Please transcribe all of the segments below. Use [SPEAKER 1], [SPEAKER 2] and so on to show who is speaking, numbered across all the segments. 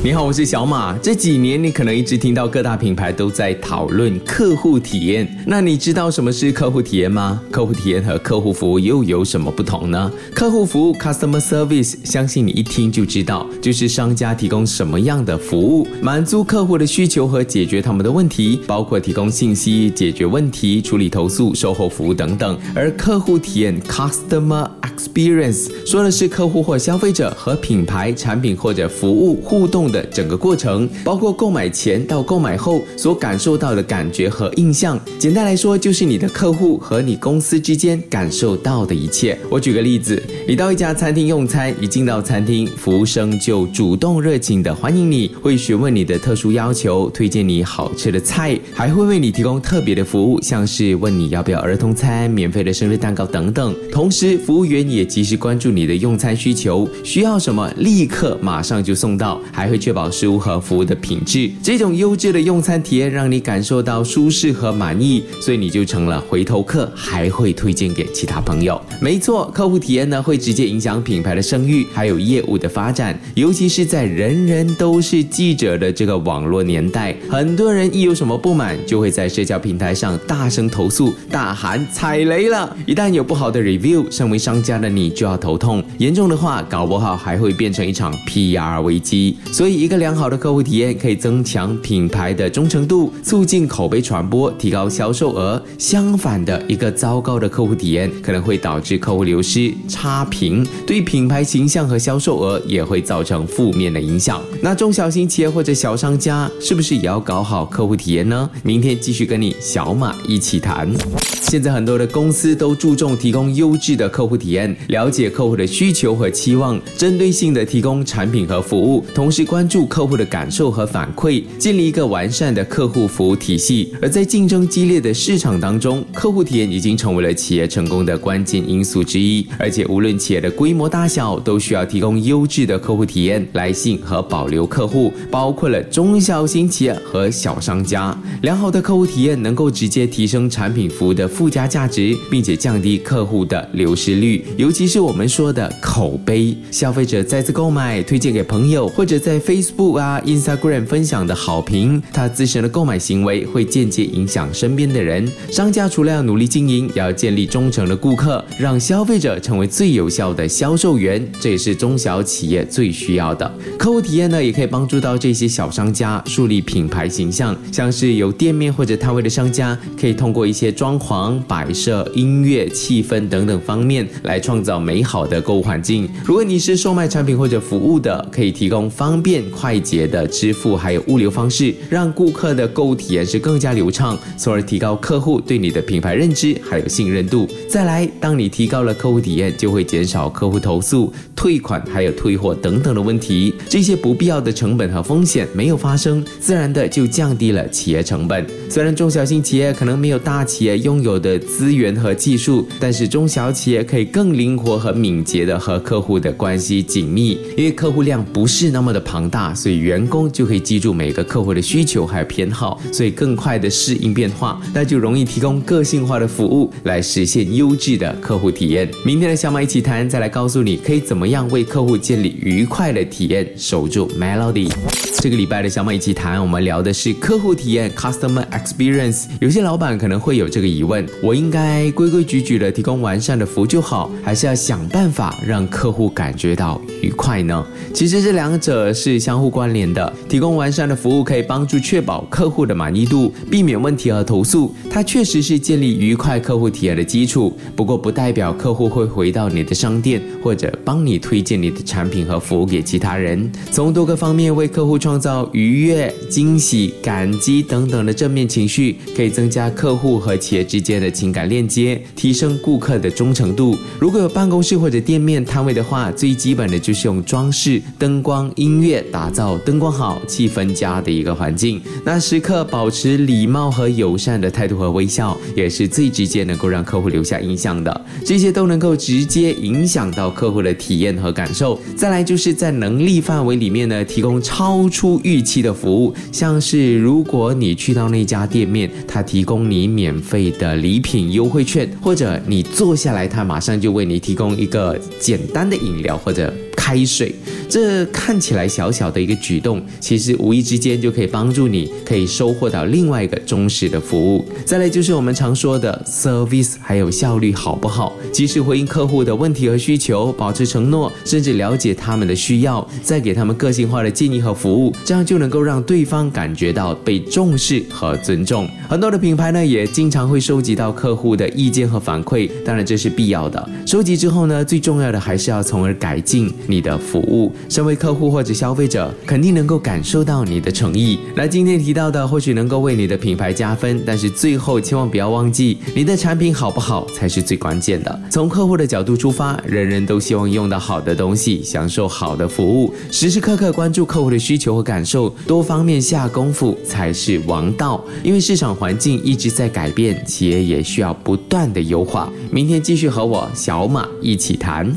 [SPEAKER 1] 你好，我是小马。这几年你可能一直听到各大品牌都在讨论客户体验，那你知道什么是客户体验吗？客户体验和客户服务又有什么不同呢？客户服务 （Customer Service） 相信你一听就知道，就是商家提供什么样的服务，满足客户的需求和解决他们的问题，包括提供信息、解决问题、处理投诉、售后服务等等。而客户体验 （Customer Experience） 说的是客户或消费者和品牌、产品或者服务互动。的整个过程，包括购买前到购买后所感受到的感觉和印象。简单来说，就是你的客户和你公司之间感受到的一切。我举个例子，你到一家餐厅用餐，一进到餐厅，服务生就主动热情的欢迎你，会询问你的特殊要求，推荐你好吃的菜，还会为你提供特别的服务，像是问你要不要儿童餐、免费的生日蛋糕等等。同时，服务员也及时关注你的用餐需求，需要什么立刻马上就送到，还会。确保食物和服务的品质，这种优质的用餐体验让你感受到舒适和满意，所以你就成了回头客，还会推荐给其他朋友。没错，客户体验呢会直接影响品牌的声誉，还有业务的发展，尤其是在人人都是记者的这个网络年代，很多人一有什么不满，就会在社交平台上大声投诉，大喊踩雷了。一旦有不好的 review，身为商家的你就要头痛，严重的话，搞不好还会变成一场 PR 危机。所以。所以，一个良好的客户体验可以增强品牌的忠诚度，促进口碑传播，提高销售额。相反的，一个糟糕的客户体验可能会导致客户流失、差评，对品牌形象和销售额也会造成负面的影响。那中小型企业或者小商家是不是也要搞好客户体验呢？明天继续跟你小马一起谈。现在很多的公司都注重提供优质的客户体验，了解客户的需求和期望，针对性的提供产品和服务，同时关关注客户的感受和反馈，建立一个完善的客户服务体系。而在竞争激烈的市场当中，客户体验已经成为了企业成功的关键因素之一。而且无论企业的规模大小，都需要提供优质的客户体验来吸引和保留客户，包括了中小型企业和小商家。良好的客户体验能够直接提升产品服务的。附加价值，并且降低客户的流失率，尤其是我们说的口碑。消费者再次购买、推荐给朋友，或者在 Facebook 啊、Instagram 分享的好评，他自身的购买行为会间接影响身边的人。商家除了要努力经营，也要建立忠诚的顾客，让消费者成为最有效的销售员。这也是中小企业最需要的。客户体验呢，也可以帮助到这些小商家树立品牌形象。像是有店面或者摊位的商家，可以通过一些装潢。摆设、音乐、气氛等等方面来创造美好的购物环境。如果你是售卖产品或者服务的，可以提供方便快捷的支付还有物流方式，让顾客的购物体验是更加流畅，从而提高客户对你的品牌认知还有信任度。再来，当你提高了客户体验，就会减少客户投诉、退款还有退货等等的问题。这些不必要的成本和风险没有发生，自然的就降低了企业成本。虽然中小型企业可能没有大企业拥有的资源和技术，但是中小企业可以更灵活和敏捷的和客户的关系紧密，因为客户量不是那么的庞大，所以员工就可以记住每个客户的需求还有偏好，所以更快的适应变化，那就容易提供个性化的服务来实现优质的客户体验。明天的小马一起谈，再来告诉你可以怎么样为客户建立愉快的体验，守住 Melody。这个礼拜的小马一起谈，我们聊的是客户体验 （Customer Experience）。有些老板可能会有这个疑问。我应该规规矩矩的提供完善的服务就好，还是要想办法让客户感觉到愉快呢？其实这两者是是相互关联的。提供完善的服务可以帮助确保客户的满意度，避免问题和投诉。它确实是建立愉快客户体验的基础。不过不代表客户会回到你的商店，或者帮你推荐你的产品和服务给其他人。从多个方面为客户创造愉悦、惊喜、感激等等的正面情绪，可以增加客户和企业之间。的情感链接，提升顾客的忠诚度。如果有办公室或者店面摊位的话，最基本的就是用装饰、灯光、音乐打造灯光好、气氛佳的一个环境。那时刻保持礼貌和友善的态度和微笑，也是最直接能够让客户留下印象的。这些都能够直接影响到客户的体验。和感受。再来就是在能力范围里面呢，提供超出预期的服务，像是如果你去到那家店面，他提供你免费的礼品优惠券，或者你坐下来，他马上就为你提供一个简单的饮料或者。开水，这看起来小小的一个举动，其实无意之间就可以帮助你，可以收获到另外一个忠实的服务。再来就是我们常说的 service，还有效率好不好？及时回应客户的问题和需求，保持承诺，甚至了解他们的需要，再给他们个性化的建议和服务，这样就能够让对方感觉到被重视和尊重。很多的品牌呢，也经常会收集到客户的意见和反馈，当然这是必要的。收集之后呢，最重要的还是要从而改进你。你的服务，身为客户或者消费者，肯定能够感受到你的诚意。那今天提到的，或许能够为你的品牌加分，但是最后千万不要忘记，你的产品好不好才是最关键的。从客户的角度出发，人人都希望用到好的东西，享受好的服务，时时刻刻关注客户的需求和感受，多方面下功夫才是王道。因为市场环境一直在改变，企业也需要不断的优化。明天继续和我小马一起谈。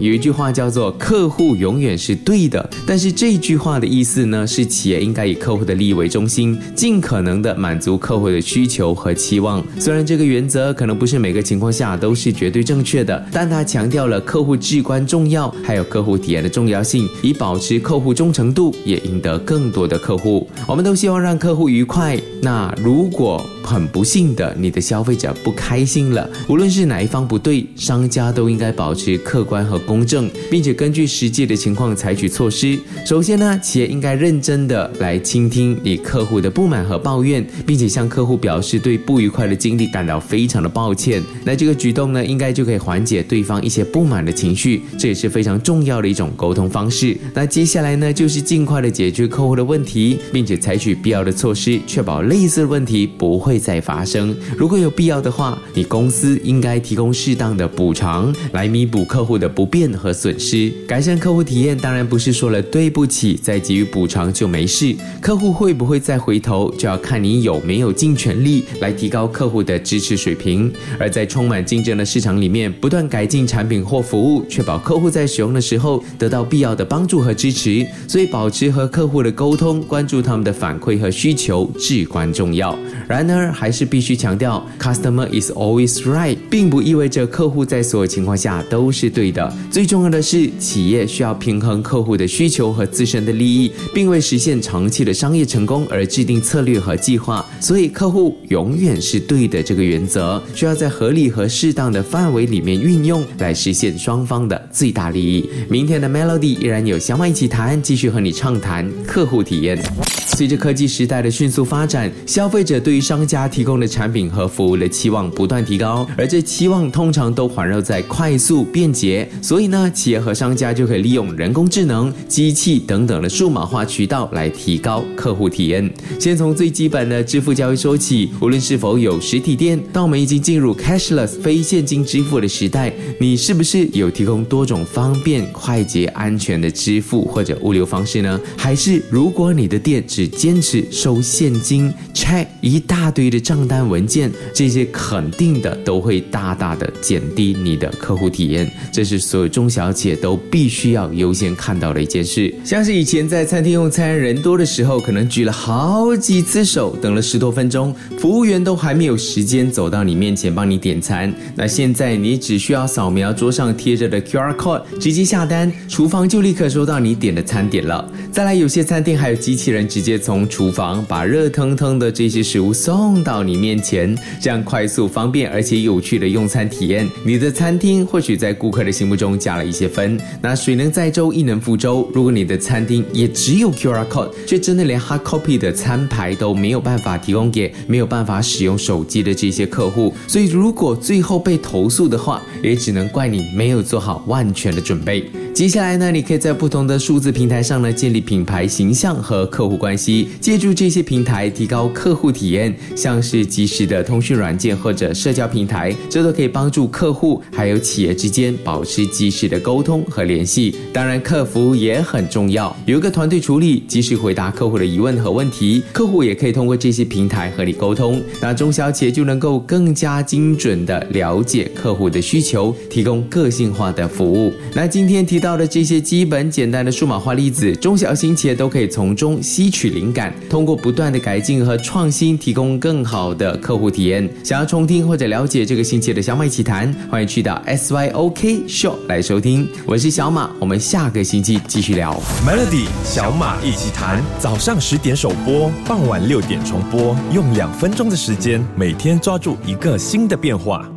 [SPEAKER 1] 有一句话叫做“客客户永远是对的”，但是这句话的意思呢，是企业应该以客户的利益为中心，尽可能的满足客户的需求和期望。虽然这个原则可能不是每个情况下都是绝对正确的，但它强调了客户至关重要，还有客户体验的重要性，以保持客户忠诚度，也赢得更多的客户。我们都希望让客户愉快。那如果很不幸的，你的消费者不开心了，无论是哪一方不对，商家都应该保持客观和。公正，并且根据实际的情况采取措施。首先呢，企业应该认真的来倾听你客户的不满和抱怨，并且向客户表示对不愉快的经历感到非常的抱歉。那这个举动呢，应该就可以缓解对方一些不满的情绪，这也是非常重要的一种沟通方式。那接下来呢，就是尽快的解决客户的问题，并且采取必要的措施，确保类似的问题不会会再发生。如果有必要的话，你公司应该提供适当的补偿来弥补客户的不。便和损失，改善客户体验当然不是说了对不起再给予补偿就没事。客户会不会再回头，就要看你有没有尽全力来提高客户的支持水平。而在充满竞争的市场里面，不断改进产品或服务，确保客户在使用的时候得到必要的帮助和支持。所以，保持和客户的沟通，关注他们的反馈和需求至关重要。然而，还是必须强调，customer is always right，并不意味着客户在所有情况下都是对的。最重要的是，企业需要平衡客户的需求和自身的利益，并为实现长期的商业成功而制定策略和计划。所以，客户永远是对的这个原则，需要在合理和适当的范围里面运用，来实现双方的最大利益。明天的 Melody 依然有小马一起谈，继续和你畅谈客户体验。随着科技时代的迅速发展，消费者对于商家提供的产品和服务的期望不断提高，而这期望通常都环绕在快速、便捷。所以呢，企业和商家就可以利用人工智能、机器等等的数码化渠道来提高客户体验。先从最基本的支付交易说起，无论是否有实体店，当我们已经进入 cashless 非现金支付的时代，你是不是有提供多种方便、快捷、安全的支付或者物流方式呢？还是如果你的店只坚持收现金，check 一大堆的账单文件，这些肯定的都会大大的减低你的客户体验。这是所有中小企业都必须要优先看到的一件事。像是以前在餐厅用餐，人多的时候，可能举了好几次手，等了十多分钟，服务员都还没有时间走到你面前帮你点餐。那现在你只需要扫描桌上贴着的 QR code，直接下单，厨房就立刻收到你点的餐点了。再来，有些餐厅还有机器人直接。从厨房把热腾腾的这些食物送送到你面前，这样快速、方便而且有趣的用餐体验，你的餐厅或许在顾客的心目中加了一些分。那水能载舟，亦能覆舟。如果你的餐厅也只有 QR code，却真的连 hard copy 的餐牌都没有办法提供给没有办法使用手机的这些客户，所以如果最后被投诉的话，也只能怪你没有做好万全的准备。接下来呢，你可以在不同的数字平台上呢建立品牌形象和客户关系，借助这些平台提高客户体验，像是即时的通讯软件或者社交平台，这都可以帮助客户还有企业之间保持及时的沟通和联系。当然，客服也很重要，有一个团队处理，及时回答客户的疑问和问题，客户也可以通过这些平台和你沟通，那中小企业就能够更加精准的了解客户的需求，提供个性化的服务。那今天提。到的这些基本简单的数码化例子，中小型企业都可以从中吸取灵感，通过不断的改进和创新，提供更好的客户体验。想要重听或者了解这个星期的小马一起谈，欢迎去到 SYOK Show 来收听。我是小马，我们下个星期继续聊。
[SPEAKER 2] Melody 小马一起谈，早上十点首播，傍晚六点重播，用两分钟的时间，每天抓住一个新的变化。